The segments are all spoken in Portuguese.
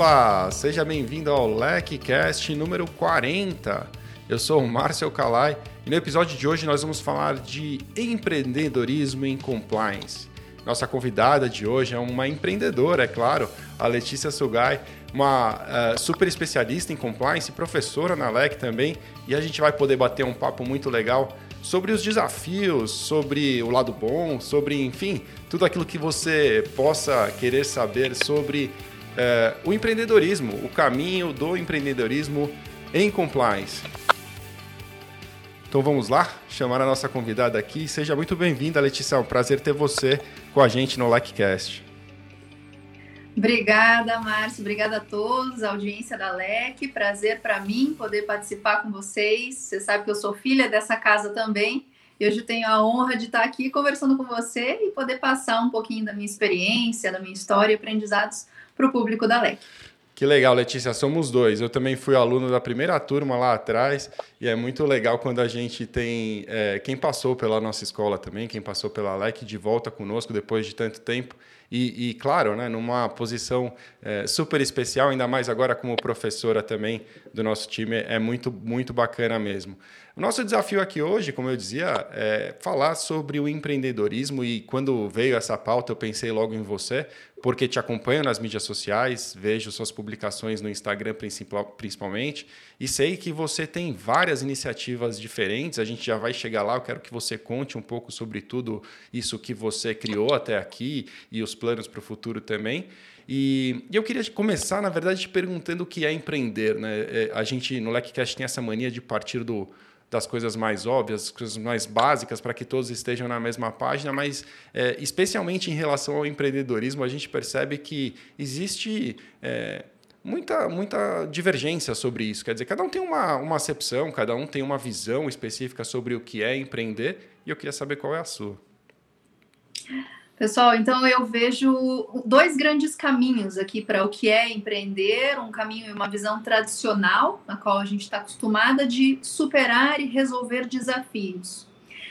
olá! Seja bem-vindo ao LecCast número 40. Eu sou o Márcio Calai e no episódio de hoje nós vamos falar de empreendedorismo em compliance. Nossa convidada de hoje é uma empreendedora, é claro, a Letícia Sugai, uma uh, super especialista em compliance, professora na LEC também, e a gente vai poder bater um papo muito legal sobre os desafios, sobre o lado bom, sobre, enfim, tudo aquilo que você possa querer saber sobre uh, o empreendedorismo, o caminho do empreendedorismo em compliance. Então vamos lá, chamar a nossa convidada aqui. Seja muito bem-vinda, Letícia. É um prazer ter você com a gente no LikeCast. Obrigada, Márcio. Obrigada a todos, a audiência da LEC. Prazer para mim poder participar com vocês. Você sabe que eu sou filha dessa casa também. E hoje tenho a honra de estar aqui conversando com você e poder passar um pouquinho da minha experiência, da minha história e aprendizados para o público da LEC. Que legal, Letícia, somos dois. Eu também fui aluno da primeira turma lá atrás e é muito legal quando a gente tem é, quem passou pela nossa escola também, quem passou pela LEC de volta conosco depois de tanto tempo. E, e claro, né, numa posição é, super especial, ainda mais agora como professora também do nosso time, é muito, muito bacana mesmo. O nosso desafio aqui hoje, como eu dizia, é falar sobre o empreendedorismo e quando veio essa pauta eu pensei logo em você, porque te acompanho nas mídias sociais, vejo suas publicações no Instagram principalmente, e sei que você tem várias iniciativas diferentes. A gente já vai chegar lá, eu quero que você conte um pouco sobre tudo isso que você criou até aqui e os planos para o futuro também. E eu queria começar, na verdade, te perguntando o que é empreender. Né? É, a gente no LecCast tem essa mania de partir do das coisas mais óbvias, das coisas mais básicas, para que todos estejam na mesma página, mas é, especialmente em relação ao empreendedorismo, a gente percebe que existe é, muita, muita divergência sobre isso. Quer dizer, cada um tem uma, uma acepção, cada um tem uma visão específica sobre o que é empreender, e eu queria saber qual é a sua. Pessoal, então eu vejo dois grandes caminhos aqui para o que é empreender, um caminho e uma visão tradicional, na qual a gente está acostumada de superar e resolver desafios.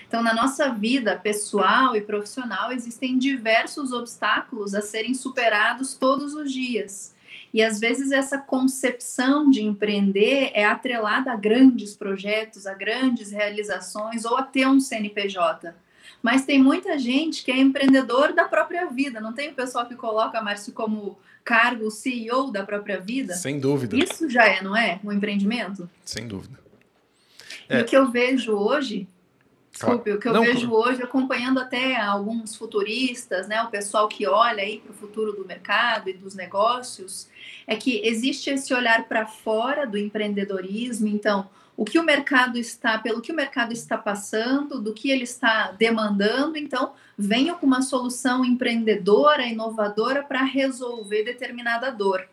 Então, na nossa vida pessoal e profissional, existem diversos obstáculos a serem superados todos os dias. E às vezes essa concepção de empreender é atrelada a grandes projetos, a grandes realizações ou a ter um CNPJ mas tem muita gente que é empreendedor da própria vida. Não tem o pessoal que coloca, Márcio, como cargo CEO da própria vida? Sem dúvida. Isso já é, não é? Um empreendimento? Sem dúvida. E é. o que eu vejo hoje, desculpe, o que eu não, vejo hoje, acompanhando até alguns futuristas, né, o pessoal que olha aí para o futuro do mercado e dos negócios, é que existe esse olhar para fora do empreendedorismo. Então, o que o mercado está, pelo que o mercado está passando, do que ele está demandando. Então, venha com uma solução empreendedora, inovadora para resolver determinada dor.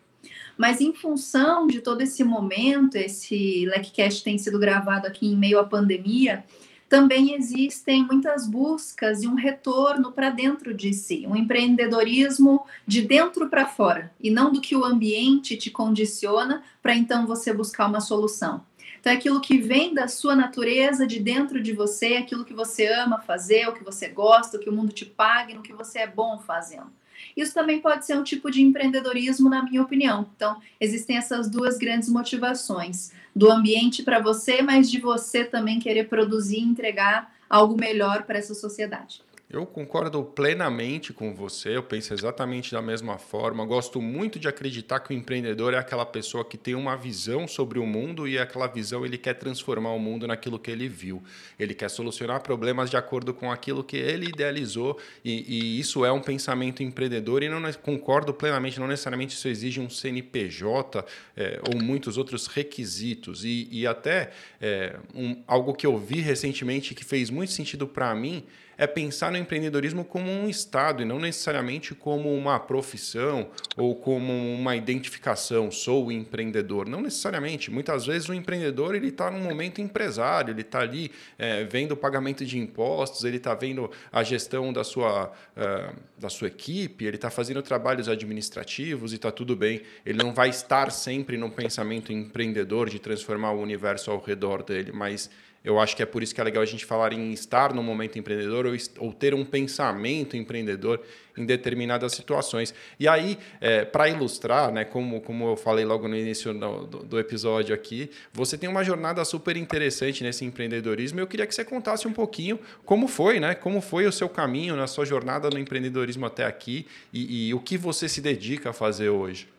Mas em função de todo esse momento, esse LecCast tem sido gravado aqui em meio à pandemia, também existem muitas buscas e um retorno para dentro de si, um empreendedorismo de dentro para fora, e não do que o ambiente te condiciona para então você buscar uma solução. Então, é aquilo que vem da sua natureza, de dentro de você, aquilo que você ama fazer, o que você gosta, o que o mundo te paga, no que você é bom fazendo. Isso também pode ser um tipo de empreendedorismo, na minha opinião. Então, existem essas duas grandes motivações: do ambiente para você, mas de você também querer produzir e entregar algo melhor para essa sociedade. Eu concordo plenamente com você, eu penso exatamente da mesma forma. Gosto muito de acreditar que o empreendedor é aquela pessoa que tem uma visão sobre o mundo e aquela visão ele quer transformar o mundo naquilo que ele viu. Ele quer solucionar problemas de acordo com aquilo que ele idealizou e, e isso é um pensamento empreendedor e não concordo plenamente, não necessariamente isso exige um CNPJ é, ou muitos outros requisitos. E, e até é, um, algo que eu vi recentemente que fez muito sentido para mim é pensar no empreendedorismo como um estado e não necessariamente como uma profissão ou como uma identificação. Sou empreendedor. Não necessariamente. Muitas vezes o empreendedor ele está num momento empresário, ele está ali é, vendo o pagamento de impostos, ele está vendo a gestão da sua, uh, da sua equipe, ele está fazendo trabalhos administrativos e está tudo bem. Ele não vai estar sempre no pensamento empreendedor de transformar o universo ao redor dele, mas Eu acho que é por isso que é legal a gente falar em estar no momento empreendedor ou, ou ter um pensamento empreendedor em determinadas situações. E aí, é, para ilustrar, né, como, como eu falei logo no início do, do, episódio aqui, você tem uma jornada super interessante nesse empreendedorismo. Eu queria que você contasse um pouquinho como foi, né? Como foi o seu caminho na sua jornada no empreendedorismo até aqui e, e o que você se dedica a fazer hoje.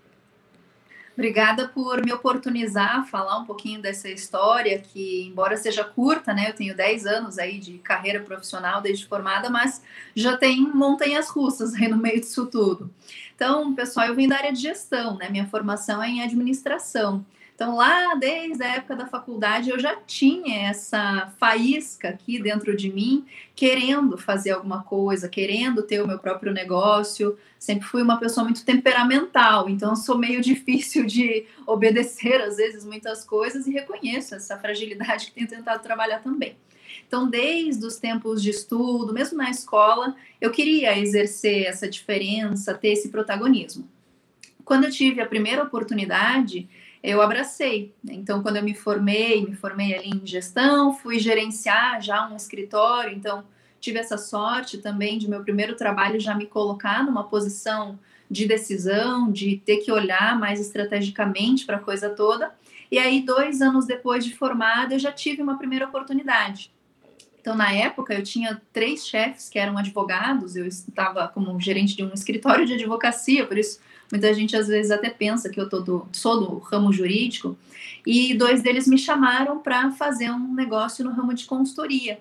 Obrigada por me oportunizar a falar um pouquinho dessa história, que, embora seja curta, né, eu tenho 10 anos aí de carreira profissional desde formada, mas já tem montanhas russas aí no meio disso tudo. Então, pessoal, eu vim da área de gestão, né, minha formação é em administração. Então, lá desde a época da faculdade, eu já tinha essa faísca aqui dentro de mim, querendo fazer alguma coisa, querendo ter o meu próprio negócio. Sempre fui uma pessoa muito temperamental, então sou meio difícil de obedecer, às vezes, muitas coisas e reconheço essa fragilidade que tenho tentado trabalhar também. Então, desde os tempos de estudo, mesmo na escola, eu queria exercer essa diferença, ter esse protagonismo. Quando eu tive a primeira oportunidade, eu abracei. Então, quando eu me formei, me formei ali em gestão, fui gerenciar já um escritório, então tive essa sorte também de meu primeiro trabalho já me colocar numa posição de decisão, de ter que olhar mais estrategicamente para a coisa toda. E aí, dois anos depois de formada, eu já tive uma primeira oportunidade. Então, na época, eu tinha três chefes que eram advogados, eu estava como gerente de um escritório de advocacia, por isso Muita gente às vezes até pensa que eu do, sou do ramo jurídico. E dois deles me chamaram para fazer um negócio no ramo de consultoria.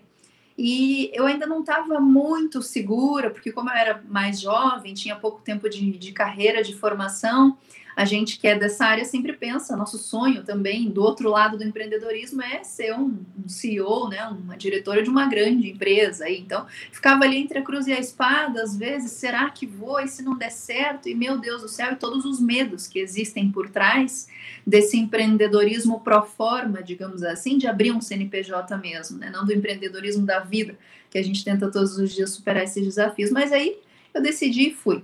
E eu ainda não estava muito segura, porque como eu era mais jovem, tinha pouco tempo de, de carreira, de formação, a gente que é dessa área sempre pensa, nosso sonho também, do outro lado do empreendedorismo, é ser um, um CEO, né, uma diretora de uma grande empresa. Então, ficava ali entre a cruz e a espada, às vezes, será que vou? E se não der certo? E meu Deus do céu, e todos os medos que existem por trás desse empreendedorismo pro forma, digamos assim, de abrir um CNPJ mesmo, né, não do empreendedorismo da vida, que a gente tenta todos os dias superar esses desafios. Mas aí eu decidi e fui.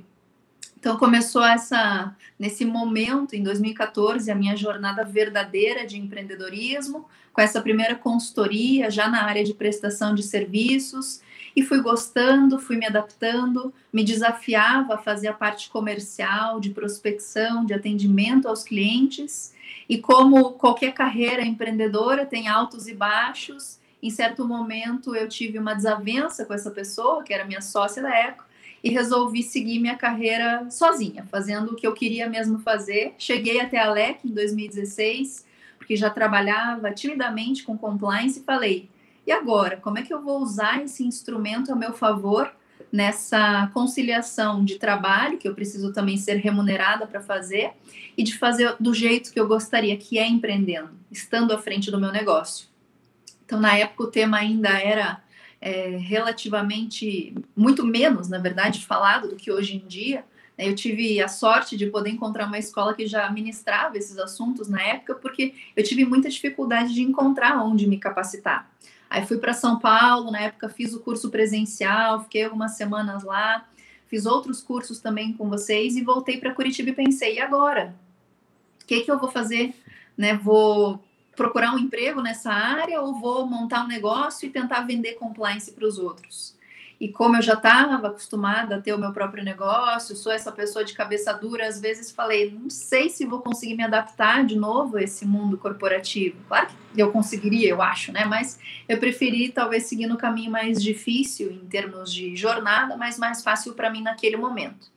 Então começou essa nesse momento em 2014 a minha jornada verdadeira de empreendedorismo, com essa primeira consultoria já na área de prestação de serviços e fui gostando, fui me adaptando, me desafiava a fazer a parte comercial, de prospecção, de atendimento aos clientes. E como qualquer carreira empreendedora tem altos e baixos, em certo momento eu tive uma desavença com essa pessoa, que era minha sócia da época, e resolvi seguir minha carreira sozinha, fazendo o que eu queria mesmo fazer. Cheguei até a LEC em 2016, porque já trabalhava timidamente com compliance e falei: e agora, como é que eu vou usar esse instrumento a meu favor nessa conciliação de trabalho, que eu preciso também ser remunerada para fazer, e de fazer do jeito que eu gostaria, que é empreendendo, estando à frente do meu negócio. Então, na época, o tema ainda era é, relativamente, muito menos, na verdade, falado do que hoje em dia. Né? Eu tive a sorte de poder encontrar uma escola que já ministrava esses assuntos na época, porque eu tive muita dificuldade de encontrar onde me capacitar. Aí fui para São Paulo, na época fiz o curso presencial, fiquei algumas semanas lá, fiz outros cursos também com vocês e voltei para Curitiba e pensei, e agora? O que, que eu vou fazer? Né, vou procurar um emprego nessa área ou vou montar um negócio e tentar vender compliance para os outros? E como eu já estava acostumada a ter o meu próprio negócio, sou essa pessoa de cabeça dura, às vezes falei, não sei se vou conseguir me adaptar de novo a esse mundo corporativo. Claro que eu conseguiria, eu acho, né? Mas eu preferi talvez seguir no caminho mais difícil em termos de jornada, mas mais fácil para mim naquele momento.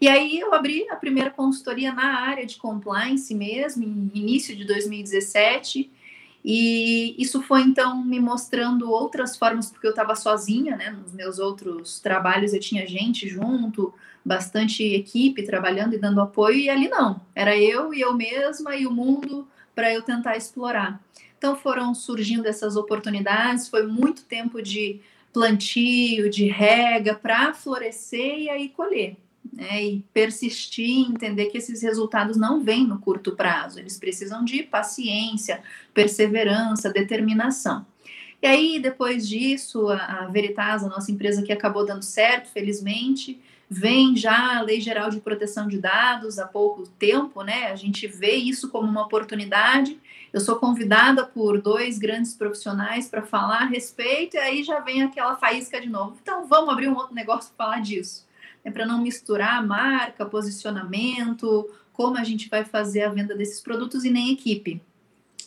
E aí eu abri a primeira consultoria na área de compliance mesmo, em início de 2017. E isso foi então me mostrando outras formas, porque eu estava sozinha, né? Nos meus outros trabalhos eu tinha gente junto, bastante equipe trabalhando e dando apoio, e ali não, era eu e eu mesma e o mundo para eu tentar explorar. Então foram surgindo essas oportunidades, foi muito tempo de plantio, de rega para florescer e aí colher né, e persistir, entender que esses resultados não vêm no curto prazo, eles precisam de paciência, perseverança, determinação. E aí, depois disso, a, Veritas, a nossa empresa que acabou dando certo, felizmente, vem já a Lei Geral de Proteção de Dados há pouco tempo, né? A gente vê isso como uma oportunidade eu sou convidada por dois grandes profissionais para falar a respeito, e aí já vem aquela faísca de novo. Então, vamos abrir um outro negócio para falar disso. É para não misturar marca, posicionamento, como a gente vai fazer a venda desses produtos e nem equipe.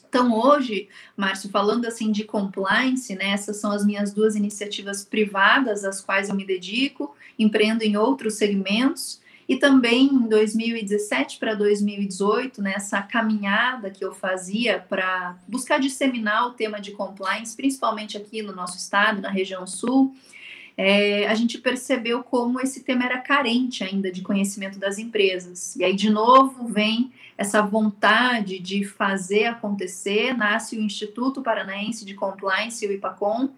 Então, hoje, Márcio, falando assim de compliance, né, essas são as minhas duas iniciativas privadas às quais eu me dedico, empreendo em outros segmentos, e também em 2017 para 2018, nessa né, caminhada que eu fazia para buscar disseminar o tema de compliance, principalmente aqui no nosso estado, na região sul, é, a gente percebeu como esse tema era carente ainda de conhecimento das empresas. E aí, de novo, vem essa vontade de fazer acontecer, nasce o Instituto Paranaense de Compliance, o IPACOM,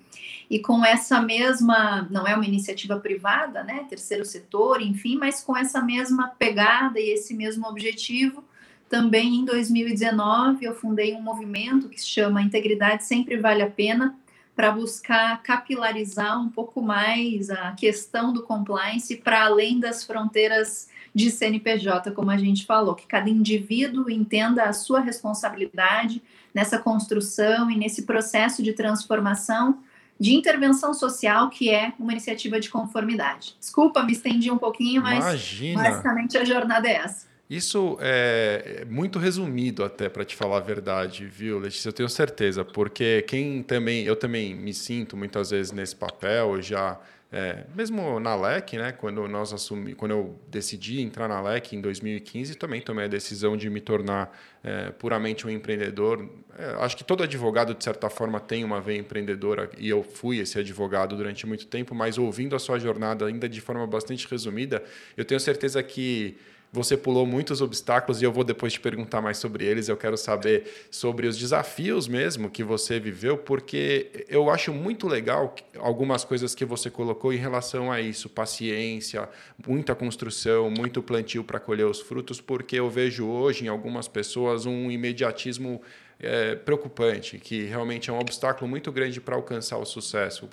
e com essa mesma, não é uma iniciativa privada, né, terceiro setor, enfim, mas com essa mesma pegada e esse mesmo objetivo, também em 2019 eu fundei um movimento que se chama Integridade Sempre Vale a Pena, para buscar capilarizar um pouco mais a questão do compliance para além das fronteiras de CNPJ, como a gente falou, que cada indivíduo entenda a sua responsabilidade nessa construção e nesse processo de transformação de intervenção social, que é uma iniciativa de conformidade. Desculpa, me estendi um pouquinho, mas Imagina. basicamente a jornada é essa. Isso é muito resumido até para te falar a verdade, viu, Letícia? Eu tenho certeza, porque quem também, eu também me sinto muitas vezes nesse papel, já é, mesmo na LEC, né, quando nós assumi, quando eu decidi entrar na LEC em 2015, também tomei a decisão de me tornar é, puramente um empreendedor. É, acho que todo advogado de certa forma tem uma veia empreendedora e eu fui esse advogado durante muito tempo, mas ouvindo a sua jornada ainda de forma bastante resumida, eu tenho certeza que você pulou muitos obstáculos e eu vou depois te perguntar mais sobre eles. Eu quero saber sobre os desafios mesmo que você viveu, porque eu acho muito legal algumas coisas que você colocou em relação a isso: paciência, muita construção, muito plantio para colher os frutos, porque eu vejo hoje em algumas pessoas um imediatismo é, preocupante, que realmente é um obstáculo muito grande para alcançar o sucesso.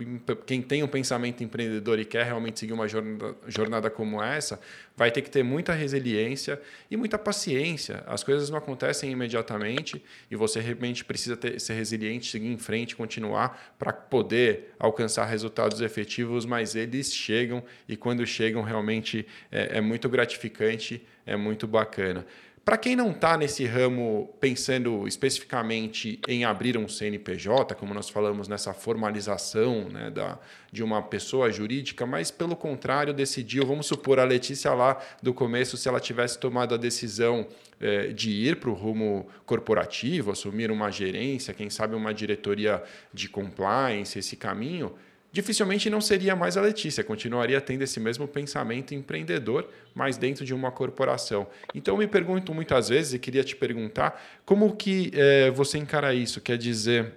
Quem tem um pensamento empreendedor e quer realmente seguir uma jornada, jornada como essa, vai ter que ter muita resiliência e muita paciência. As coisas não acontecem imediatamente e você realmente precisa ter, ser resiliente, seguir em frente, continuar para poder alcançar resultados efetivos, mas eles chegam e quando chegam realmente é, é muito gratificante, é muito bacana. Para quem não está nesse ramo pensando especificamente em abrir um CNPJ, como nós falamos nessa formalização né, da, de uma pessoa jurídica, mas pelo contrário decidiu, vamos supor a Letícia lá do começo, se ela tivesse tomado a decisão eh, de ir para o rumo corporativo, assumir uma gerência, quem sabe uma diretoria de compliance, esse caminho, dificilmente não seria mais a Letícia, continuaria tendo esse mesmo pensamento empreendedor, mas dentro de uma corporação. Então eu me pergunto muitas vezes e queria te perguntar como que é, você encara isso? Quer dizer,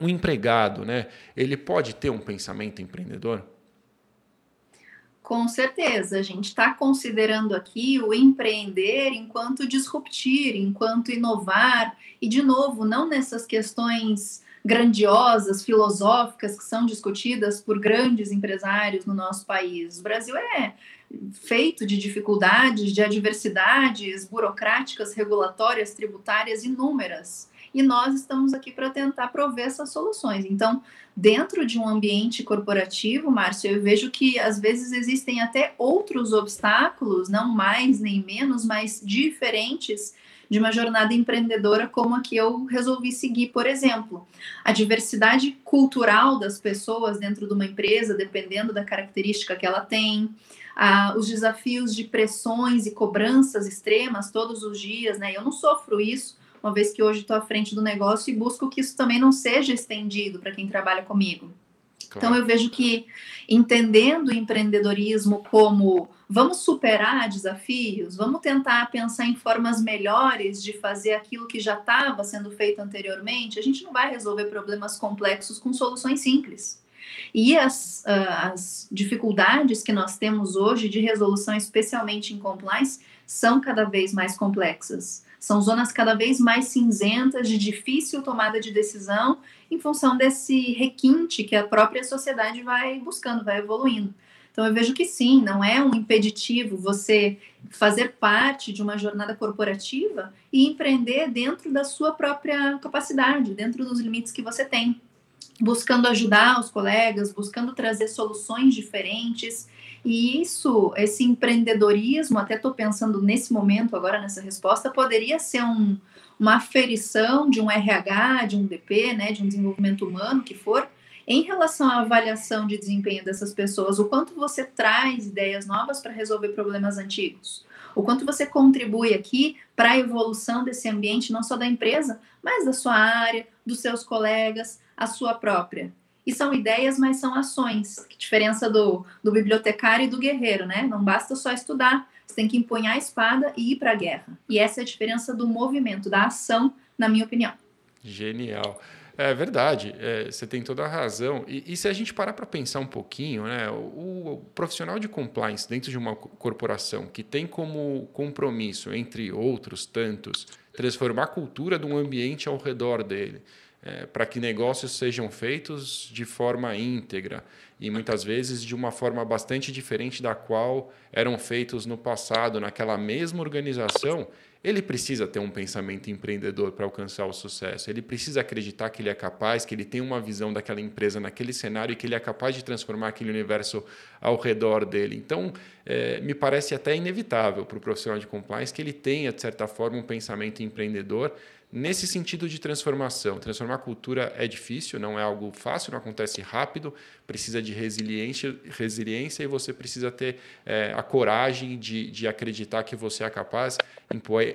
um empregado, né? Ele pode ter um pensamento empreendedor? Com certeza, a gente está considerando aqui o empreender enquanto disruptir, enquanto inovar, e de novo, não nessas questões grandiosas, filosóficas, que são discutidas por grandes empresários no nosso país. O Brasil é feito de dificuldades, de adversidades burocráticas, regulatórias, tributárias inúmeras. E nós estamos aqui para tentar prover essas soluções. Então, dentro de um ambiente corporativo, Márcio, eu vejo que às vezes existem até outros obstáculos, não mais nem menos, mas diferentes de uma jornada empreendedora como a que eu resolvi seguir, por exemplo. A diversidade cultural das pessoas dentro de uma empresa, dependendo da característica que ela tem, ah, os desafios de pressões e cobranças extremas todos os dias, né? Eu não sofro isso, uma vez que hoje estou à frente do negócio e busco que isso também não seja estendido para quem trabalha comigo. Claro. Então eu vejo que entendendo o empreendedorismo como vamos superar desafios, vamos tentar pensar em formas melhores de fazer aquilo que já estava sendo feito anteriormente, a gente não vai resolver problemas complexos com soluções simples. E as, uh, as dificuldades que nós temos hoje de resolução, especialmente em compliance, são cada vez mais complexas. São zonas cada vez mais cinzentas, de difícil tomada de decisão, em função desse requinte que a própria sociedade vai buscando, vai evoluindo. Então eu vejo que sim, não é um impeditivo você fazer parte de uma jornada corporativa e empreender dentro da sua própria capacidade, dentro dos limites que você tem, buscando ajudar os colegas, buscando trazer soluções diferentes. E isso, esse empreendedorismo, até estou pensando nesse momento, agora nessa resposta, poderia ser um, uma aferição de um RH, de um DP, né, de um desenvolvimento humano, que for, em relação à avaliação de desempenho dessas pessoas, o quanto você traz ideias novas para resolver problemas antigos, o quanto você contribui aqui para a evolução desse ambiente, não só da empresa, mas da sua área, dos seus colegas, a sua própria. E são ideias, mas são ações. Que diferença do, do bibliotecário e do guerreiro, né? Não basta só estudar, você tem que empunhar a espada e ir para a guerra. E essa é a diferença do movimento, da ação, na minha opinião. Genial. É verdade, é, você tem toda a razão. E, e se a gente parar para pensar um pouquinho, né, o, o, profissional de compliance dentro de uma corporação que tem como compromisso, entre outros tantos, transformar a cultura de um ambiente ao redor dele, é, para que negócios sejam feitos de forma íntegra e muitas vezes de uma forma bastante diferente da qual eram feitos no passado, naquela mesma organização, ele precisa ter um pensamento empreendedor para alcançar o sucesso. Ele precisa acreditar que ele é capaz, que ele tem uma visão daquela empresa naquele cenário e que ele é capaz de transformar aquele universo ao redor dele. Então, é, me parece até inevitável para o profissional de compliance que ele tenha, de certa forma, um pensamento empreendedor nesse sentido de transformação. Transformar cultura é difícil, não é algo fácil, não acontece rápido, precisa de resiliência, resiliência e você precisa ter é, a coragem de, de acreditar que você é capaz,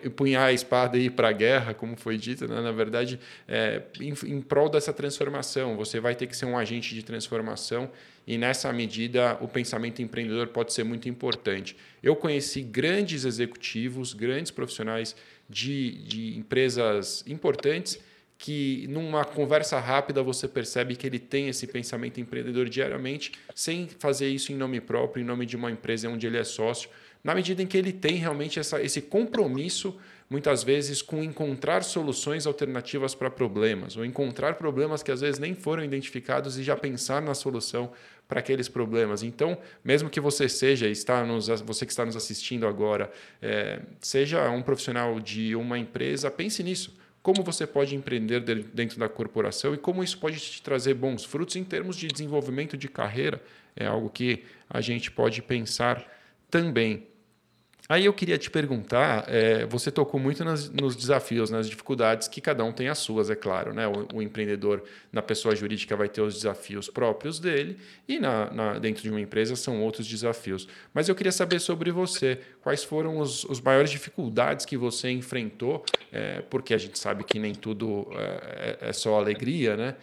empunhar a espada e ir para a guerra, como foi dito, né? na verdade, é, em, em prol dessa transformação. Você vai ter que ser um agente de transformação e nessa medida o pensamento empreendedor pode ser muito importante. Eu conheci grandes executivos, grandes profissionais de, de empresas importantes que numa conversa rápida você percebe que ele tem esse pensamento empreendedor diariamente, sem fazer isso em nome próprio, em nome de uma empresa onde ele é sócio, na medida em que ele tem realmente essa, esse compromisso, muitas vezes, com encontrar soluções alternativas para problemas, ou encontrar problemas que às vezes nem foram identificados e já pensar na solução para aqueles problemas. Então, mesmo que você seja, está nos, você que está nos assistindo agora, é, seja um profissional de uma empresa, pense nisso. Como você pode empreender dentro da corporação e como isso pode te trazer bons frutos em termos de desenvolvimento de carreira, é algo que a gente pode pensar também. Aí eu queria te perguntar, é, você tocou muito nas, nos desafios, nas dificuldades, que cada um tem as suas, é claro. Né? O, o empreendedor na pessoa jurídica vai ter os desafios próprios dele e na, na, dentro de uma empresa são outros desafios. Mas eu queria saber sobre você, quais foram os, os maiores dificuldades que você enfrentou, é, porque a gente sabe que nem tudo é, é, é só alegria, né?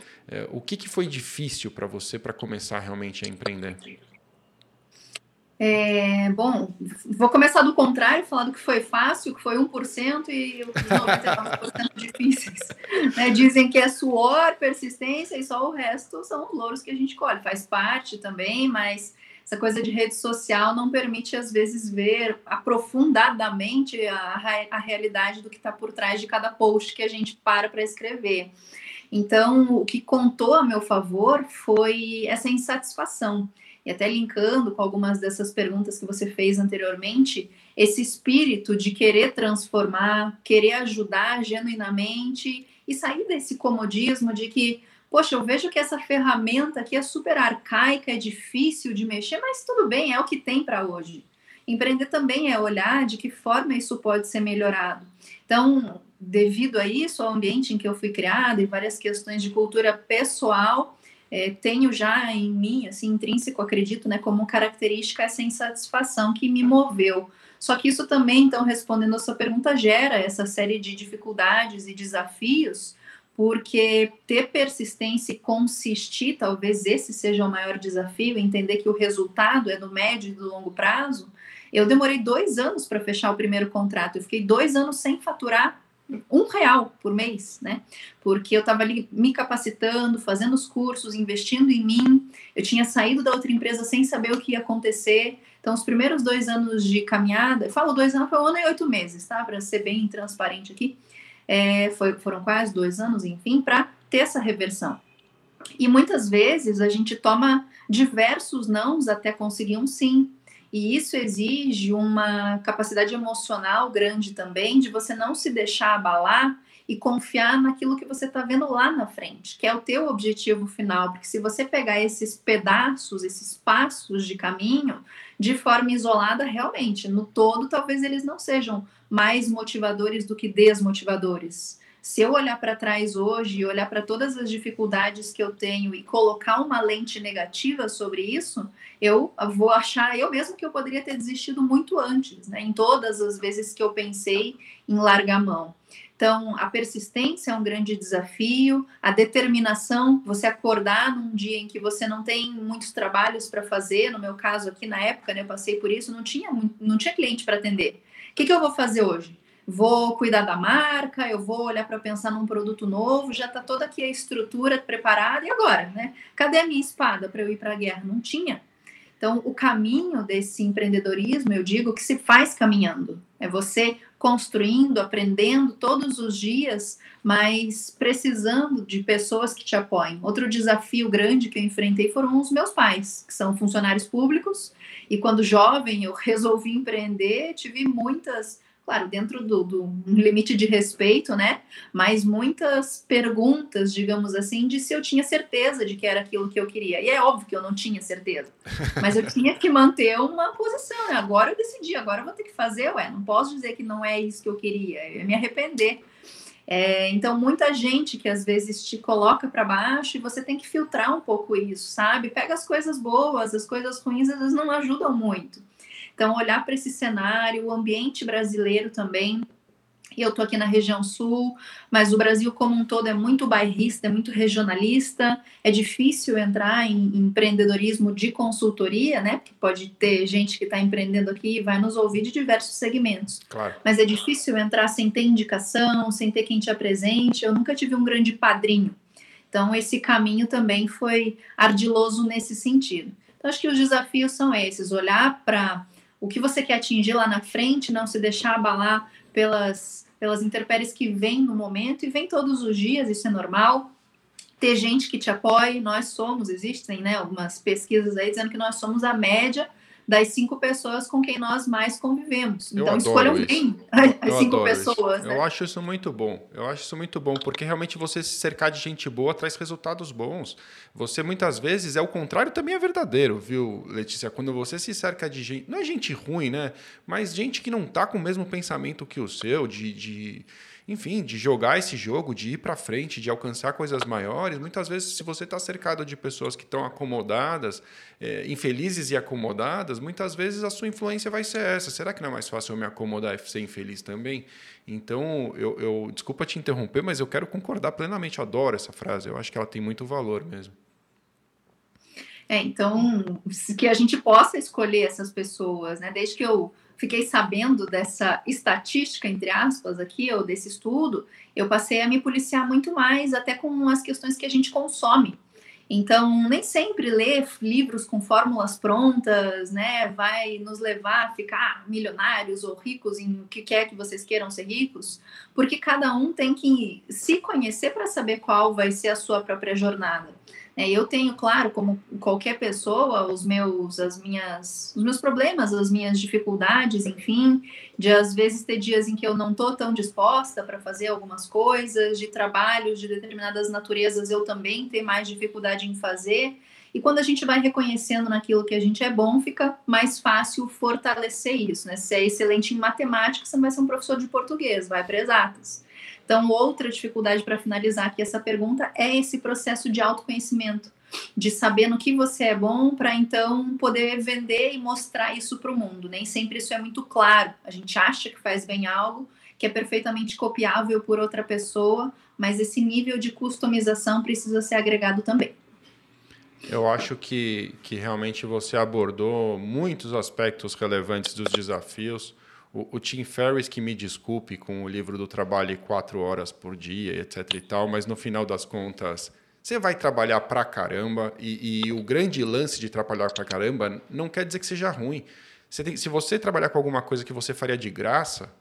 O que, que foi difícil para você para começar realmente a empreender? É, bom, vou começar do contrário, falar do que foi fácil, que foi 1% e os 99% difíceis. Né? Dizem que é suor, persistência e só o resto são os louros que a gente colhe. Faz parte também, mas essa coisa de rede social não permite, às vezes, ver aprofundadamente a, a realidade do que está por trás de cada post que a gente para para escrever. Então, o que contou a meu favor foi essa insatisfação e até linkando com algumas dessas perguntas que você fez anteriormente, esse espírito de querer transformar, querer ajudar genuinamente e sair desse comodismo de que, poxa, eu vejo que essa ferramenta aqui é super arcaica, é difícil de mexer, mas tudo bem, é o que tem para hoje. Empreender também é olhar de que forma isso pode ser melhorado. Então, devido a isso, ao ambiente em que eu fui criada e várias questões de cultura pessoal, é, tenho já em mim, assim, intrínseco, acredito, né, como característica essa insatisfação que me moveu. Só que isso também, então, respondendo a sua pergunta, gera essa série de dificuldades e desafios, porque ter persistência e consistir, talvez esse seja o maior desafio, entender que o resultado é do médio e do longo prazo. Eu demorei dois anos para fechar o primeiro contrato, eu fiquei dois anos sem faturar um real por mês, né? Porque eu estava ali me capacitando, fazendo os cursos, investindo em mim. Eu tinha saído da outra empresa sem saber o que ia acontecer. Então, os primeiros dois anos de caminhada, eu falo dois anos, foi um ano e oito meses, tá? Para ser bem transparente aqui. É, foi, foram quase dois anos, enfim, para ter essa reversão. E muitas vezes a gente toma diversos nãos até conseguir um sim. E isso exige uma capacidade emocional grande também, de você não se deixar abalar e confiar naquilo que você está vendo lá na frente, que é o teu objetivo final. Porque se você pegar esses pedaços, esses passos de caminho, de forma isolada, realmente, no todo, talvez eles não sejam mais motivadores do que desmotivadores. Se eu olhar para trás hoje e olhar para todas as dificuldades que eu tenho e colocar uma lente negativa sobre isso, eu vou achar eu mesmo que eu poderia ter desistido muito antes, né? Em todas as vezes que eu pensei em largar mão. Então, a persistência é um grande desafio, a determinação, você acordar num dia em que você não tem muitos trabalhos para fazer, no meu caso aqui na época, né, eu passei por isso, não tinha, não tinha cliente para atender. O que, que eu vou fazer hoje? Vou cuidar da marca, eu vou olhar para pensar num produto novo, já está toda aqui a estrutura preparada, e agora, né? Cadê a minha espada para eu ir para a guerra? Não tinha. Então, o caminho desse empreendedorismo, eu digo que se faz caminhando. É você construindo, aprendendo todos os dias, mas precisando de pessoas que te apoiem. Outro desafio grande que eu enfrentei foram os meus pais, que são funcionários públicos, e quando jovem eu resolvi empreender, tive muitas claro, dentro do, do limite de respeito, né? Mas muitas perguntas, digamos assim, de se eu tinha certeza de que era aquilo que eu queria. E é óbvio que eu não tinha certeza, mas eu tinha que manter uma posição, né? Agora eu decidi, agora eu vou ter que fazer, ué, não posso dizer que não é isso que eu queria, eu ia me arrepender. É, então, muita gente que às vezes te coloca para baixo e você tem que filtrar um pouco isso, sabe? Pega as coisas boas, as coisas ruins às vezes não ajudam muito. Então, olhar para esse cenário, o ambiente brasileiro também. E eu estou aqui na região sul, mas o Brasil como um todo é muito bairrista, é muito regionalista. É difícil entrar em, empreendedorismo de consultoria, né? Porque pode ter gente que está empreendendo aqui e vai nos ouvir de diversos segmentos. Claro. Mas é difícil entrar sem ter indicação, sem ter quem te apresente. Eu nunca tive um grande padrinho. Então, esse caminho também foi ardiloso nesse sentido. Então, acho que os desafios são esses: olhar para o que você quer atingir lá na frente, não se deixar abalar pelas, pelas intempéries que vêm no momento e vem todos os dias, isso é normal. Ter gente que te apoie, nós somos, existem né, algumas pesquisas aí dizendo que nós somos a média das cinco pessoas com quem nós mais convivemos. Eu então escolham bem as cinco pessoas. Né? Eu acho isso muito bom. Eu acho isso muito bom, porque realmente você se cercar de gente boa traz resultados bons. Você muitas vezes é o contrário também é verdadeiro, viu, Letícia? Quando você se cerca de gente, não é gente ruim, né? Mas gente que não está com o mesmo pensamento que o seu, de, de enfim, de jogar esse jogo, de ir para frente, de alcançar coisas maiores. Muitas vezes, se você está cercado de pessoas que estão acomodadas, é, infelizes e acomodadas, muitas vezes a sua influência vai ser essa. Será que não é mais fácil eu me acomodar e ser infeliz também? Então, eu, eu desculpa te interromper, mas eu quero concordar plenamente. Eu adoro essa frase. Eu acho que ela tem muito valor mesmo. É, então, que a gente possa escolher essas pessoas, né? Desde que eu fiquei sabendo dessa estatística, entre aspas, aqui, ou desse estudo, eu passei a me policiar muito mais, até com as questões que a gente consome. Então, nem sempre ler livros com fórmulas prontas, né, vai nos levar a ficar milionários ou ricos em o que quer que vocês queiram ser ricos, porque cada um tem que se conhecer para saber qual vai ser a sua própria jornada. É, eu tenho, claro, como qualquer pessoa, os meus, as minhas, os meus problemas, as minhas dificuldades, enfim, de às vezes ter dias em que eu não estou tão disposta para fazer algumas coisas, de trabalhos de determinadas naturezas eu também tenho mais dificuldade em fazer. E quando a gente vai reconhecendo naquilo que a gente é bom, fica mais fácil fortalecer isso, né? Se é excelente em matemática, você não vai ser um professor de português, vai para exatas. Então, outra dificuldade para finalizar aqui essa pergunta é esse processo de autoconhecimento, de saber no que você é bom para então poder vender e mostrar isso para o mundo. Nem sempre isso é muito claro. A gente acha que faz bem algo que é perfeitamente copiável por outra pessoa, mas esse nível de customização precisa ser agregado também. Eu acho que, que realmente você abordou muitos aspectos relevantes dos desafios. O, o, Tim Ferriss, que me desculpe com o livro do trabalho quatro horas por dia, etc e tal, mas no final das contas, você vai trabalhar pra caramba e, e o grande lance de trabalhar pra caramba não quer dizer que seja ruim. Você tem, se você trabalhar com alguma coisa que você faria de graça,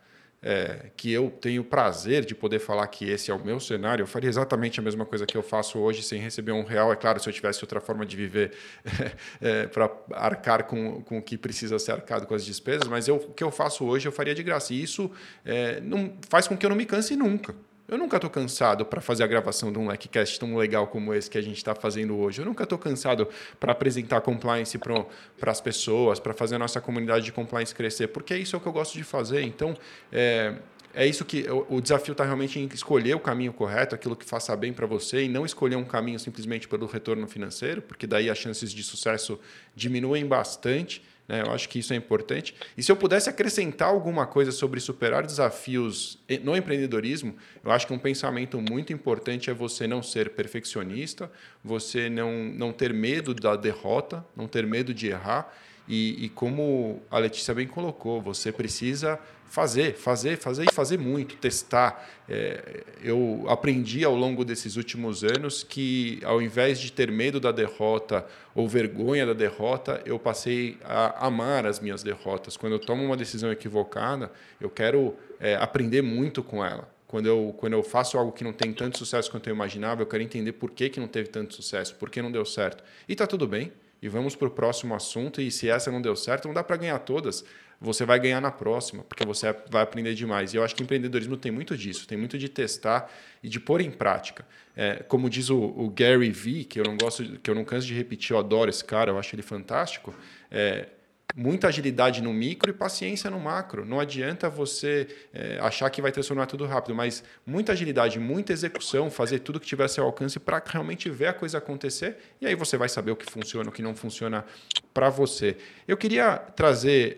é, que eu tenho prazer de poder falar que esse é o meu cenário, eu faria exatamente a mesma coisa que eu faço hoje sem receber um real. É claro, se eu tivesse outra forma de viver é, para arcar com, com o que precisa ser arcado com as despesas, mas eu, o que eu faço hoje eu faria de graça. E isso é, não faz com que eu não me canse nunca. Eu nunca estou cansado para fazer a gravação de um LikeCast tão legal como esse que a gente está fazendo hoje. Eu nunca estou cansado para apresentar compliance para as pessoas, para fazer a nossa comunidade de compliance crescer, porque é isso que eu gosto de fazer. Então, é, é isso que o, desafio está realmente em escolher o caminho correto, aquilo que faça bem para você e não escolher um caminho simplesmente pelo retorno financeiro, porque daí as chances de sucesso diminuem bastante. Né? Eu acho que isso é importante. E se eu pudesse acrescentar alguma coisa sobre superar desafios no empreendedorismo, eu acho que um pensamento muito importante é você não ser perfeccionista, você não, não ter medo da derrota, não ter medo de errar. E, e como a Letícia bem colocou, você precisa fazer, fazer, fazer e fazer muito, testar. É, eu aprendi ao longo desses últimos anos que, ao invés de ter medo da derrota ou vergonha da derrota, eu passei a amar as minhas derrotas. Quando eu tomo uma decisão equivocada, eu quero é, aprender muito com ela. Quando eu, quando eu faço algo que não tem tanto sucesso quanto eu imaginava, eu quero entender por que, que não teve tanto sucesso, por que não deu certo. E está tudo bem. E vamos para o próximo assunto. E se essa não deu certo, não dá para ganhar todas você vai ganhar na próxima, porque você vai aprender demais. E eu acho que empreendedorismo tem muito disso, tem muito de testar e de pôr em prática. É, como diz o, o, Gary Vee, que eu não gosto, que eu não canso de repetir, eu adoro esse cara, eu acho ele fantástico. É, muita agilidade no micro e paciência no macro. Não adianta você é, achar que vai transformar tudo rápido, mas muita agilidade, muita execução, fazer tudo que tiver seu alcance para realmente ver a coisa acontecer e aí você vai saber o que funciona, o que não funciona para você. Eu queria trazer,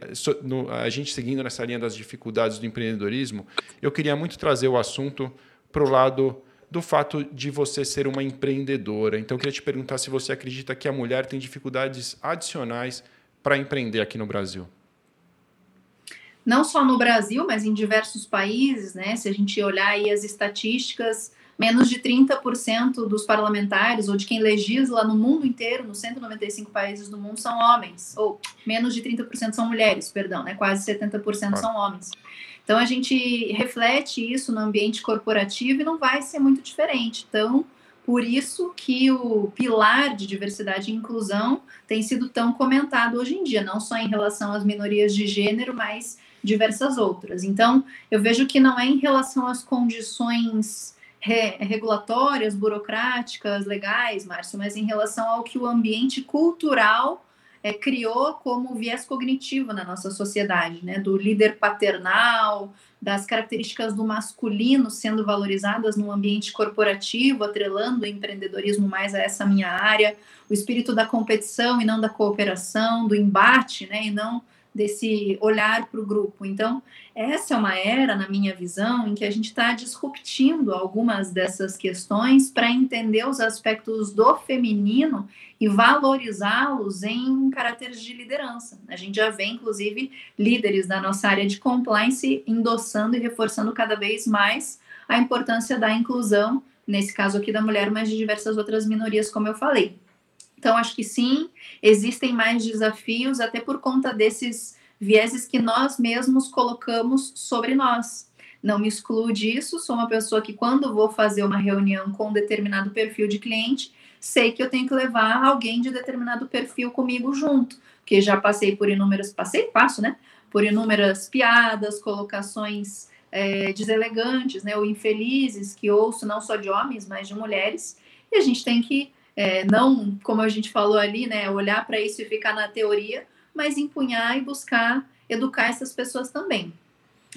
a gente seguindo nessa linha das dificuldades do empreendedorismo, eu queria muito trazer o assunto para o lado do fato de você ser uma empreendedora. Então, eu queria te perguntar se você acredita que a mulher tem dificuldades adicionais para empreender aqui no Brasil? Não só no Brasil, mas em diversos países, né? Se a gente olhar aí as estatísticas, menos de 30% dos parlamentares ou de quem legisla no mundo inteiro, nos 195 países do mundo, são homens. Ou menos de 30% são mulheres, perdão, né? Quase 70% são homens. Então a gente reflete isso no ambiente corporativo e não vai ser muito diferente. Então, por isso que o pilar de diversidade e inclusão tem sido tão comentado hoje em dia, não só em relação às minorias de gênero, mas diversas outras. Então, eu vejo que não é em relação às condições re regulatórias, burocráticas, legais, Márcio, mas em relação ao que o ambiente cultural é, criou como viés cognitivo na nossa sociedade, né? Do líder paternal, das características do masculino sendo valorizadas no ambiente corporativo, atrelando o empreendedorismo mais a essa minha área, o espírito da competição e não da cooperação, do embate, né, e não desse olhar para o grupo. Então, essa é uma era, na minha visão, em que a gente está disruptindo algumas dessas questões para entender os aspectos do feminino e valorizá-los em caracteres de liderança. A gente já vê, inclusive, líderes da nossa área de compliance endossando e reforçando cada vez mais a importância da inclusão, nesse caso aqui da mulher, mas de diversas outras minorias, como eu falei. Então, acho que sim, existem mais desafios, até por conta desses vieses que nós mesmos colocamos sobre nós. Não me excluo disso, sou uma pessoa que, quando vou fazer uma reunião com um determinado perfil de cliente, sei que eu tenho que levar alguém de determinado perfil comigo junto, porque já passei por inúmeras, passei passo, né? Por inúmeras piadas, colocações é, deselegantes, né? Ou infelizes que ouço não só de homens, mas de mulheres, e a gente tem que é, não, como a gente falou ali, né, olhar para isso e ficar na teoria, mas empunhar e buscar educar essas pessoas também.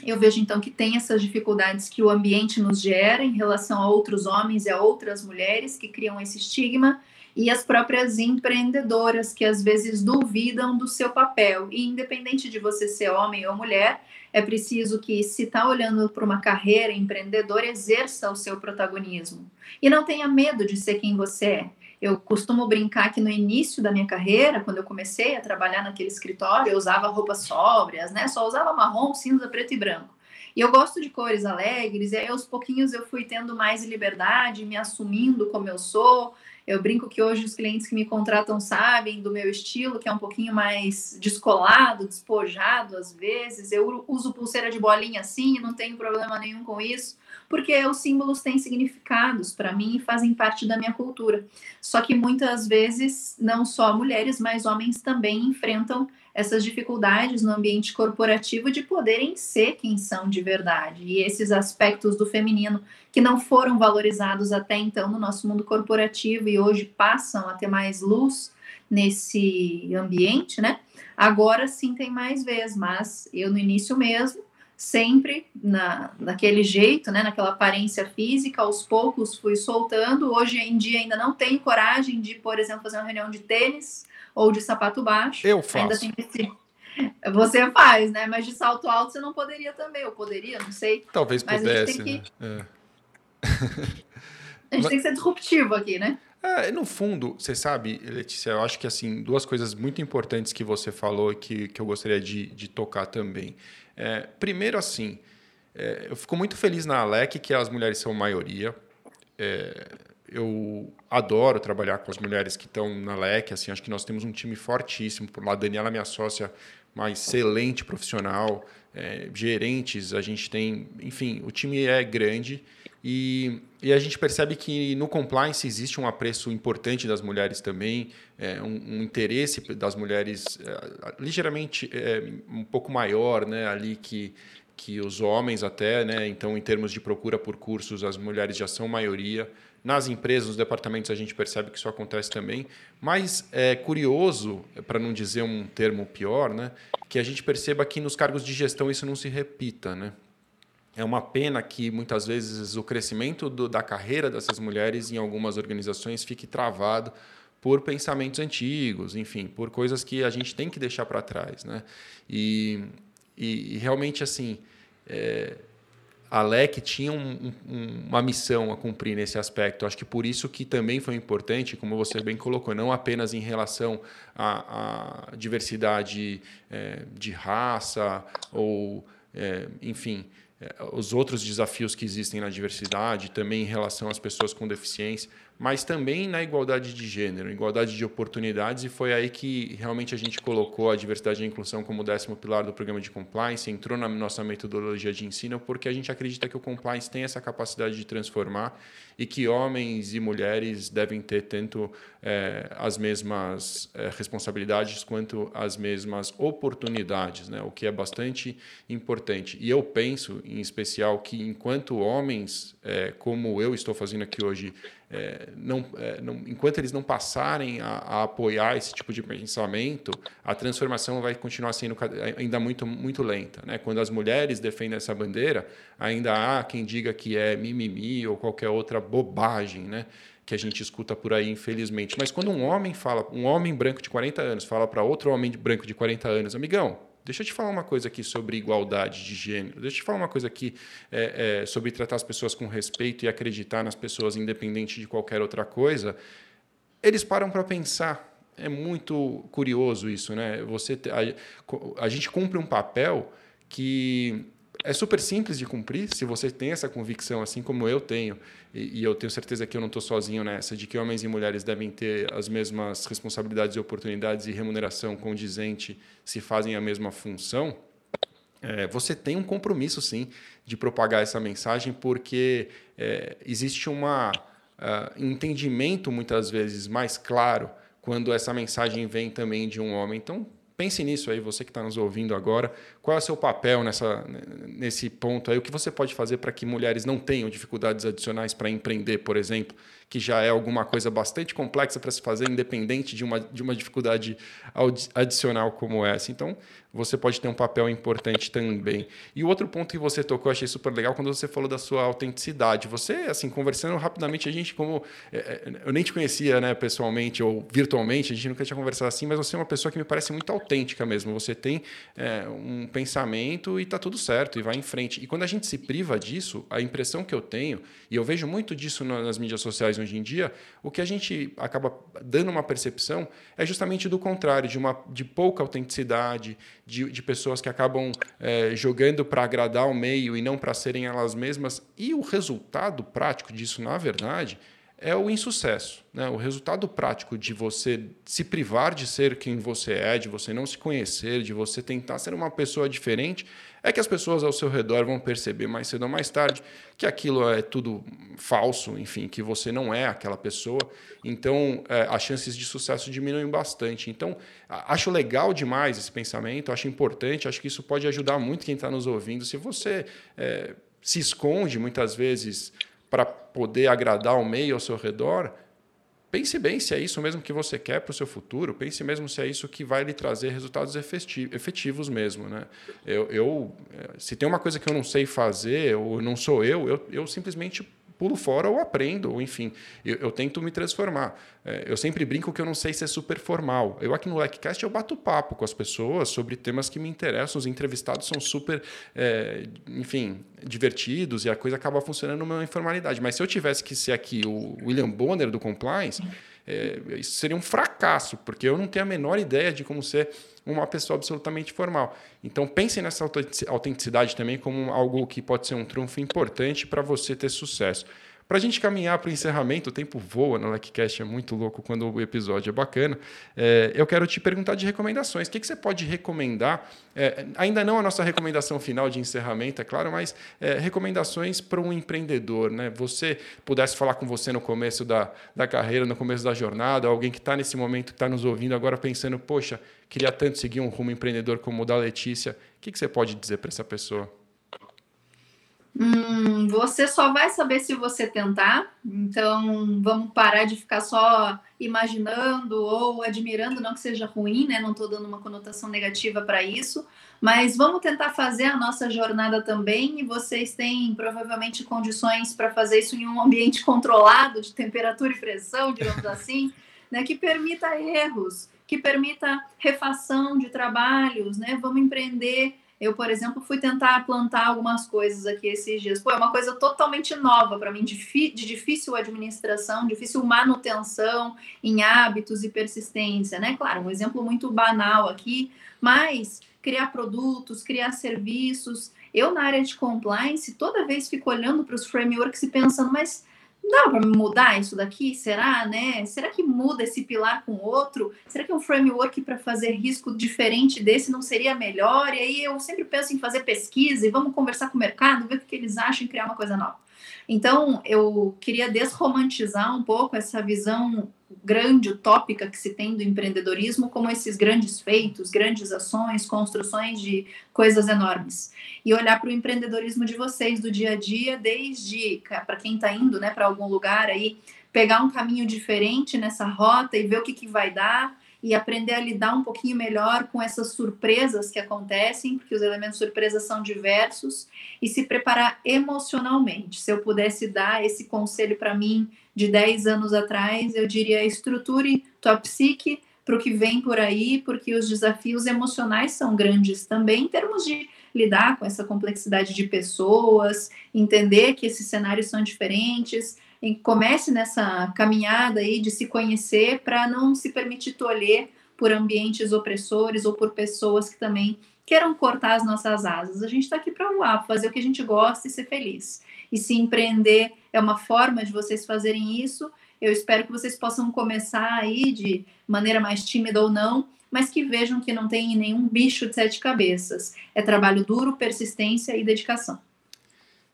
Eu vejo então que tem essas dificuldades que o ambiente nos gera em relação a outros homens e a outras mulheres que criam esse estigma e as próprias empreendedoras que às vezes duvidam do seu papel. E independente de você ser homem ou mulher, é preciso que, se está olhando para uma carreira empreendedora, exerça o seu protagonismo. E não tenha medo de ser quem você é. Eu costumo brincar que no início da minha carreira, quando eu comecei a trabalhar naquele escritório, eu usava roupas sóbrias, né? Só usava marrom, cinza, preto e branco. E eu gosto de cores alegres, e aí aos pouquinhos eu fui tendo mais liberdade, me assumindo como eu sou. Eu brinco que hoje os clientes que me contratam sabem do meu estilo, que é um pouquinho mais descolado, despojado às vezes. Eu uso pulseira de bolinha assim, não tenho problema nenhum com isso, porque os símbolos têm significados para mim e fazem parte da minha cultura. Só que muitas vezes, não só mulheres, mas homens também enfrentam essas dificuldades no ambiente corporativo de poderem ser quem são de verdade. E esses aspectos do feminino que não foram valorizados até então no nosso mundo corporativo e hoje passam a ter mais luz nesse ambiente, né? Agora sim tem mais vez, mas eu no início mesmo, sempre na, naquele jeito, né, naquela aparência física, aos poucos fui soltando. Hoje em dia ainda não tenho coragem de, por exemplo, fazer uma reunião de tênis, ou de sapato baixo. Eu faço. Ainda tem esse... Você faz, né? Mas de salto alto você não poderia também. Eu poderia, não sei. Talvez Mas pudesse. A gente, que... né? é. a gente tem que ser disruptivo aqui, né? É, no fundo, você sabe, Letícia, eu acho que assim, duas coisas muito importantes que você falou e que, que eu gostaria de, de tocar também. É, primeiro, assim, é, eu fico muito feliz na Alec que as mulheres são maioria. É, eu adoro trabalhar com as mulheres que estão na LEC, assim, acho que nós temos um time fortíssimo. Por lá, a Daniela, minha sócia, uma excelente profissional, é, gerentes, a gente tem, enfim, o time é grande e, e, a gente percebe que no compliance existe um apreço importante das mulheres também, é, um, um, interesse das mulheres é, ligeiramente é, um pouco maior, né, ali que que os homens até, né? Então, em termos de procura por cursos, as mulheres já são maioria. Nas empresas, nos departamentos, a gente percebe que isso acontece também. Mas é curioso, para não dizer um termo pior, né, que a gente perceba que nos cargos de gestão isso não se repita. Né? É uma pena que muitas vezes o crescimento do, da carreira dessas mulheres em algumas organizações fique travado por pensamentos antigos, enfim, por coisas que a gente tem que deixar para trás. Né? E, e, e realmente, assim, é, a LEC tinha um, um, uma missão a cumprir nesse aspecto. Acho que por isso que também foi importante, como você bem colocou, não apenas em relação à, à diversidade é, de raça ou, é, enfim, os outros desafios que existem na diversidade, também em relação às pessoas com deficiência, mas também na igualdade de gênero, igualdade de oportunidades, e foi aí que realmente a gente colocou a diversidade e a inclusão como décimo pilar do programa de compliance, entrou na nossa metodologia de ensino, porque a gente acredita que o compliance tem essa capacidade de transformar e que homens e mulheres devem ter tanto é, as mesmas é, responsabilidades quanto as mesmas oportunidades, né? o que é bastante importante. E eu penso, em especial, que enquanto homens, é, como eu estou fazendo aqui hoje, é, não, é, não, enquanto eles não passarem a, a, apoiar esse tipo de pensamento, a transformação vai continuar sendo ainda muito, muito lenta. Né? Quando as mulheres defendem essa bandeira, ainda há quem diga que é mimimi ou qualquer outra bobagem, né? que a gente escuta por aí, infelizmente. Mas quando um homem fala, um homem branco de 40 anos fala para outro homem branco de 40 anos, amigão, Deixa eu te falar uma coisa aqui sobre igualdade de gênero. Deixa eu te falar uma coisa aqui é, é, sobre tratar as pessoas com respeito e acreditar nas pessoas, independente de qualquer outra coisa. Eles param para pensar. É muito curioso isso, né? Você, a, a gente cumpre um papel que é super simples de cumprir se você tem essa convicção, assim como eu tenho e, e eu tenho certeza que eu não estou sozinho nessa, de que homens e mulheres devem ter as mesmas responsabilidades e oportunidades e remuneração condizente se fazem a mesma função, é, você tem um compromisso, sim, de propagar essa mensagem, porque é, existe um uh, entendimento, muitas vezes, mais claro quando essa mensagem vem também de um homem. Então, pense nisso aí, você que está nos ouvindo agora. Qual é o seu papel nessa, nesse ponto aí? O que você pode fazer para que mulheres não tenham dificuldades adicionais para empreender, por exemplo? que já é alguma coisa bastante complexa para se fazer, independente de uma, de uma dificuldade adicional como essa. Então, você pode ter um papel importante também. E o outro ponto que você tocou, achei super legal, quando você falou da sua autenticidade. Você, assim, conversando rapidamente, a gente, como. É, é, eu nem te conhecia, né, pessoalmente ou virtualmente, a gente nunca tinha conversado assim, mas você é uma pessoa que me parece muito autêntica mesmo. Você tem é, um, pensamento e tá tudo certo, e vai em frente. E quando a gente se priva disso, a impressão que eu tenho, e eu vejo muito disso nas mídias sociais hoje em dia, o que a gente acaba dando uma percepção é justamente do contrário, de, uma, de pouca autenticidade, de, de pessoas que acabam é, jogando para agradar o meio e não para serem elas mesmas. E o resultado prático disso, na verdade, é o insucesso. Né? O resultado prático de você se privar de ser quem você é, de você não se conhecer, de você tentar ser uma pessoa diferente, é que as pessoas ao seu redor vão perceber mais cedo ou mais tarde que aquilo é tudo falso, enfim, que você não é aquela pessoa. Então, é, as chances de sucesso diminuem bastante. Então, acho legal demais esse pensamento, acho importante, acho que isso pode ajudar muito quem está nos ouvindo. Se você é, se esconde muitas vezes para poder agradar o meio ao seu redor, pense bem se é isso mesmo que você quer para o seu futuro, pense mesmo se é isso que vai lhe trazer resultados efetivos mesmo. Né? Eu, eu, eh, se tem uma coisa que eu não sei fazer, ou não sou eu, eu, eu simplesmente pulo fora ou aprendo, ou enfim, eu, eu tento me transformar. É, eu sempre brinco que eu não sei ser super formal. Eu aqui no LecCast eu bato papo com as pessoas sobre temas que me interessam, os entrevistados são super, é, enfim, divertidos e a coisa acaba funcionando numa informalidade. Mas se eu tivesse que ser aqui o William Bonner do Compliance, é, isso seria um fracasso, porque eu não tenho a menor ideia de como ser uma pessoa absolutamente formal. Então pensem nessa autenticidade também como algo que pode ser um trunfo importante para você ter sucesso. Para a gente caminhar para o encerramento, o tempo voa no LecCast, é muito louco quando o episódio é bacana. É, eu quero te perguntar de recomendações. O que, que você pode recomendar? É, ainda não a nossa recomendação final de encerramento, é claro, mas é, recomendações para um empreendedor. Né? Você pudesse falar com você no começo da, da carreira, no começo da jornada, alguém que está nesse momento, que está nos ouvindo agora pensando, poxa, queria tanto seguir um rumo empreendedor como o da Letícia. O que, que você pode dizer para essa pessoa? Hum, você só vai saber se você tentar. Então, vamos parar de ficar só imaginando ou admirando, não que seja ruim, né? Não estou dando uma conotação negativa para isso, mas vamos tentar fazer a nossa jornada também. E vocês têm provavelmente condições para fazer isso em um ambiente controlado de temperatura e pressão, digamos assim, né? Que permita erros, que permita refação de trabalhos, né? Vamos empreender eu, por exemplo, fui tentar plantar algumas coisas aqui esses dias. Pô, é uma coisa totalmente nova para mim, de, difícil administração, difícil manutenção em hábitos e persistência, né? Claro, um exemplo muito banal aqui, mas criar produtos, criar serviços. Eu, na área de compliance, toda vez fico olhando para os frameworks e pensando, mas dá para mudar isso daqui? Será, né? Será que muda esse pilar com outro? Será que um framework para fazer risco diferente desse não seria melhor? E aí eu sempre penso em fazer pesquisa e vamos conversar com o mercado, ver o que eles acham e criar uma coisa nova. Então, eu queria desromantizar um pouco essa visão grande, utópica que se tem do empreendedorismo, como esses grandes feitos, grandes ações, construções de coisas enormes. E olhar para o empreendedorismo de vocês do dia a dia, desde para quem está indo né, para algum lugar aí, pegar um caminho diferente nessa rota e ver o que, que vai dar e aprender a lidar um pouquinho melhor com essas surpresas que acontecem, porque os elementos surpresa são diversos, e se preparar emocionalmente. Se eu pudesse dar esse conselho para mim de 10 anos atrás, eu diria estruture tua psique para o que vem por aí, porque os desafios emocionais são grandes também em termos de lidar com essa complexidade de pessoas, entender que esses cenários são diferentes, comece nessa caminhada aí de se conhecer para não se permitir tolher por ambientes opressores ou por pessoas que também queiram cortar as nossas asas. A gente está aqui para voar, fazer o que a gente gosta e ser feliz. E se empreender é uma forma de vocês fazerem isso, eu espero que vocês possam começar aí de maneira mais tímida ou não, mas que vejam que não tem nenhum bicho de sete cabeças. É trabalho duro, persistência e dedicação.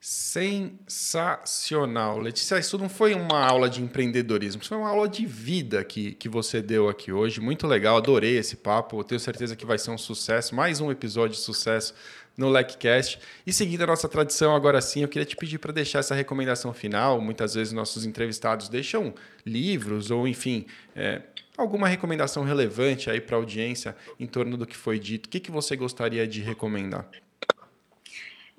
Sensacional. Letícia, isso não foi uma aula de empreendedorismo, isso foi uma aula de vida que, que você deu aqui hoje. Muito legal, adorei esse papo. Tenho certeza que vai ser um sucesso, mais um episódio de sucesso no LecCast. E seguindo a nossa tradição, agora sim, eu queria te pedir para deixar essa recomendação final. Muitas vezes nossos entrevistados deixam livros ou, enfim, é, alguma recomendação relevante aí para a audiência em torno do que foi dito. O que, que você gostaria de recomendar?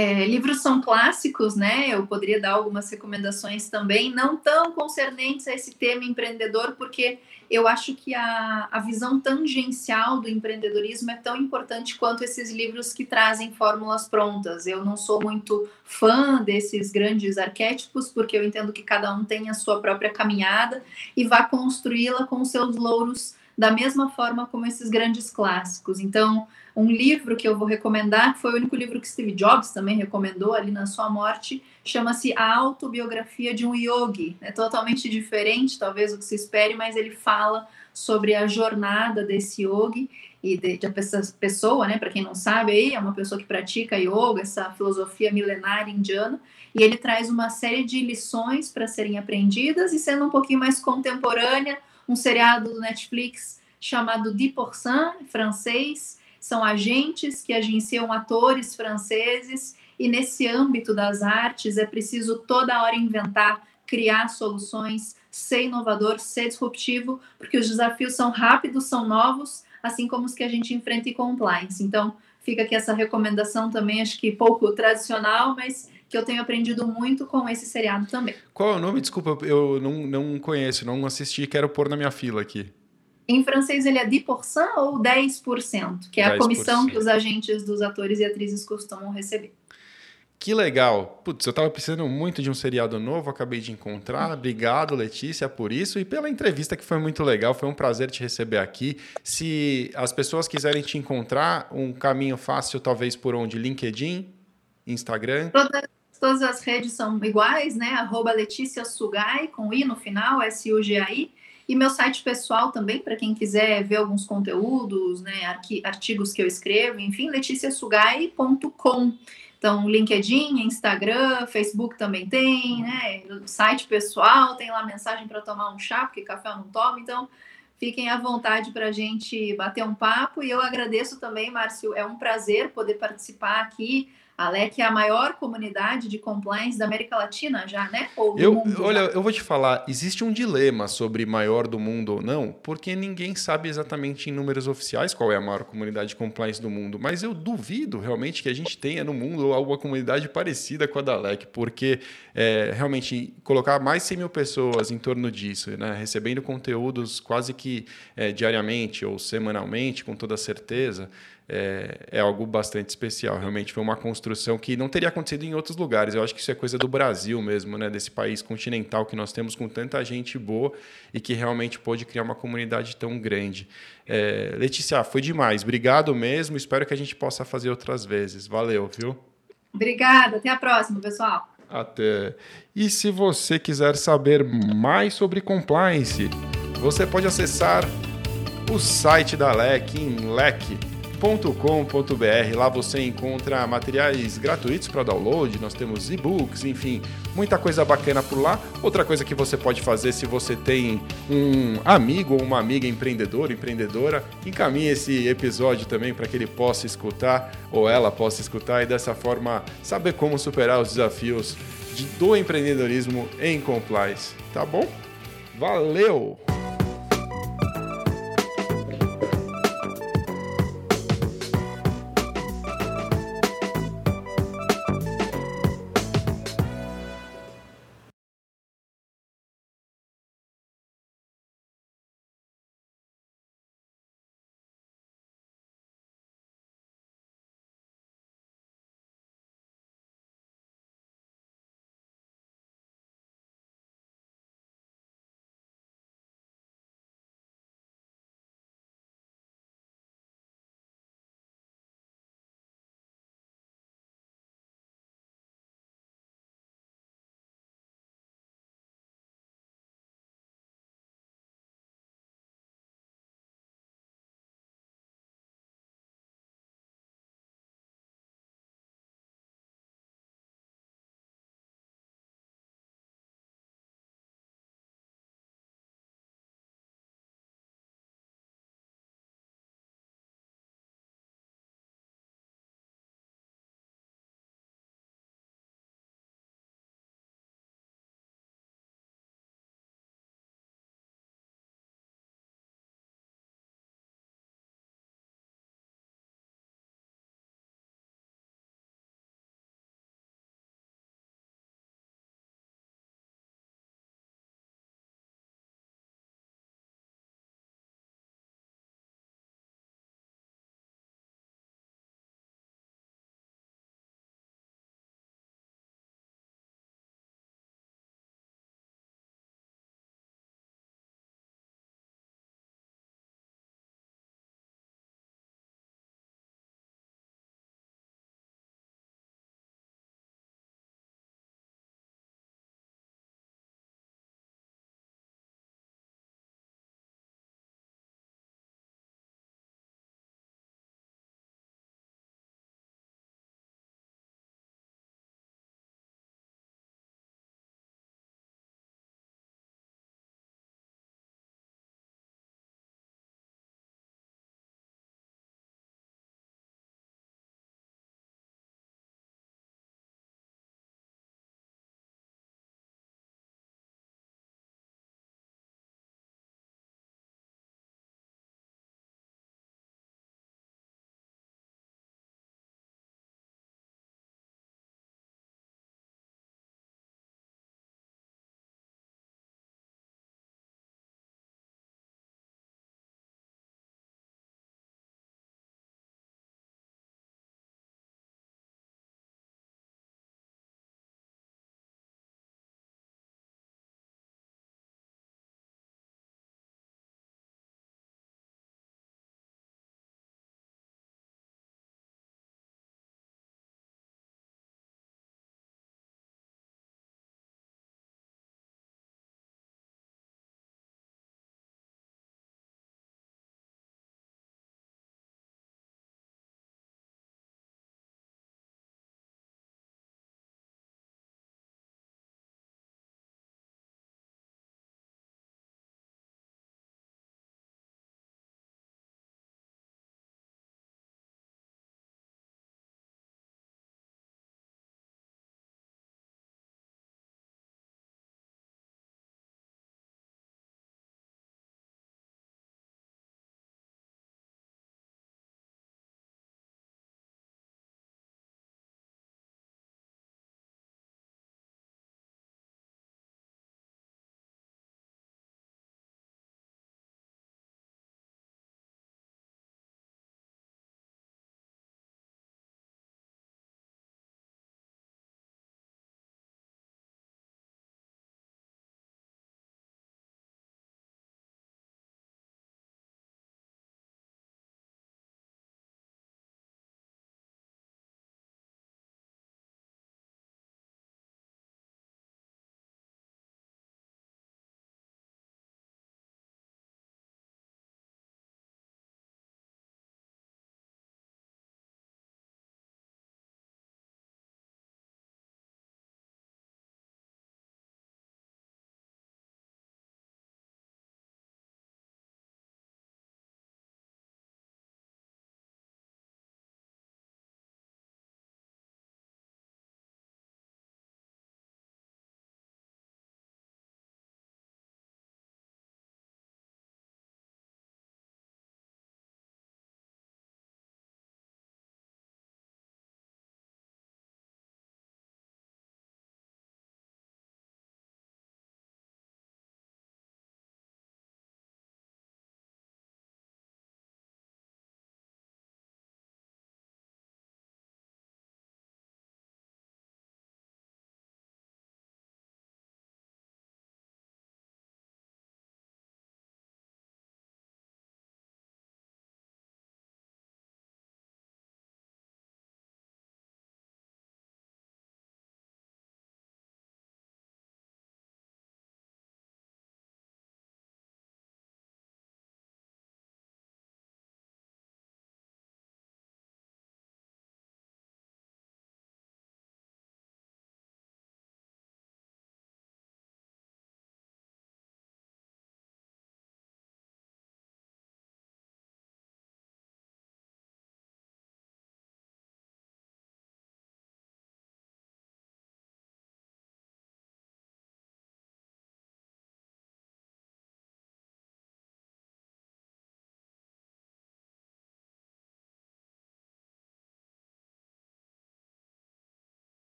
É, livros são clássicos, né? Eu poderia dar algumas recomendações também, não tão concernentes a esse tema empreendedor, porque eu acho que a, a visão tangencial do empreendedorismo é tão importante quanto esses livros que trazem fórmulas prontas. Eu não sou muito fã desses grandes arquétipos, porque eu entendo que cada um tem a sua própria caminhada e vai construí-la com seus louros da mesma forma como esses grandes clássicos. Então, um livro que eu vou recomendar, foi o único livro que Steve Jobs também recomendou ali na sua morte, chama-se A Autobiografia de um Yogi. É totalmente diferente, talvez, do que se espere, mas ele fala sobre a jornada desse yogi e de, de essa pessoa, né, para quem não sabe aí, é uma pessoa que pratica yoga, essa filosofia milenária indiana, e ele traz uma série de lições para serem aprendidas e sendo um pouquinho mais contemporânea, um seriado do Netflix chamado Die Pourcent, francês, são agentes que agenciam atores franceses e nesse âmbito das artes é preciso toda hora inventar, criar soluções, ser inovador, ser disruptivo, porque os desafios são rápidos, são novos, assim como os que a gente enfrenta em compliance. Então, fica aqui essa recomendação também, acho que pouco tradicional, mas que eu tenho aprendido muito com esse seriado também. Qual é o nome? Desculpa, eu não, não conheço, não assisti, quero pôr na minha fila aqui. Em francês ele é 10% ou 10%, que é 10%. a comissão que os agentes dos atores e atrizes costumam receber. Que legal. Putz, eu estava precisando muito de um seriado novo, acabei de encontrar. Obrigado, Letícia, por isso e pela entrevista que foi muito legal. Foi um prazer te receber aqui. Se as pessoas quiserem te encontrar, um caminho fácil, talvez por onde? LinkedIn, Instagram? Todas, todas as redes são iguais, né? Arroba Letícia Sugai, com I no final, S-U-G-A-I. E meu site pessoal também, para quem quiser ver alguns conteúdos, né, artigos que eu escrevo, enfim, leticiasugai.com. Então, LinkedIn, Instagram, Facebook também tem, né? Site pessoal tem lá mensagem para tomar um chá, porque café eu não tomo, então fiquem à vontade para a gente bater um papo. E eu agradeço também, Márcio, é um prazer poder participar aqui a LEC é a maior comunidade de compliance da América Latina já, né? Ou eu, olha, já. eu vou te falar, existe um dilema sobre maior do mundo ou não, porque ninguém sabe exatamente em números oficiais qual é a maior comunidade de compliance do mundo, mas eu duvido realmente que a gente tenha no mundo alguma comunidade parecida com a da LEC, porque é, realmente colocar mais de 100 mil pessoas em torno disso, né, recebendo conteúdos quase que é, diariamente ou semanalmente, com toda certeza, é, é, algo bastante especial. Realmente foi uma construção que não teria acontecido em outros lugares. Eu acho que isso é coisa do Brasil mesmo, né? desse país continental que nós temos com tanta gente boa e que realmente pôde criar uma comunidade tão grande. É, Letícia, foi demais. Obrigado mesmo. Espero que a gente possa fazer outras vezes. Valeu, viu? Obrigada. Até a próxima, pessoal. Até. E se você quiser saber mais sobre compliance, você pode acessar o site da LEC em LEC com.br Lá você encontra materiais gratuitos para download, nós temos e-books, enfim, muita coisa bacana por lá. Outra coisa que você pode fazer se você tem um amigo ou uma amiga empreendedor, empreendedora, encaminhe esse episódio também para que ele possa escutar ou ela possa escutar e dessa forma saber como superar os desafios de, do empreendedorismo em compliance. Tá bom? Valeu!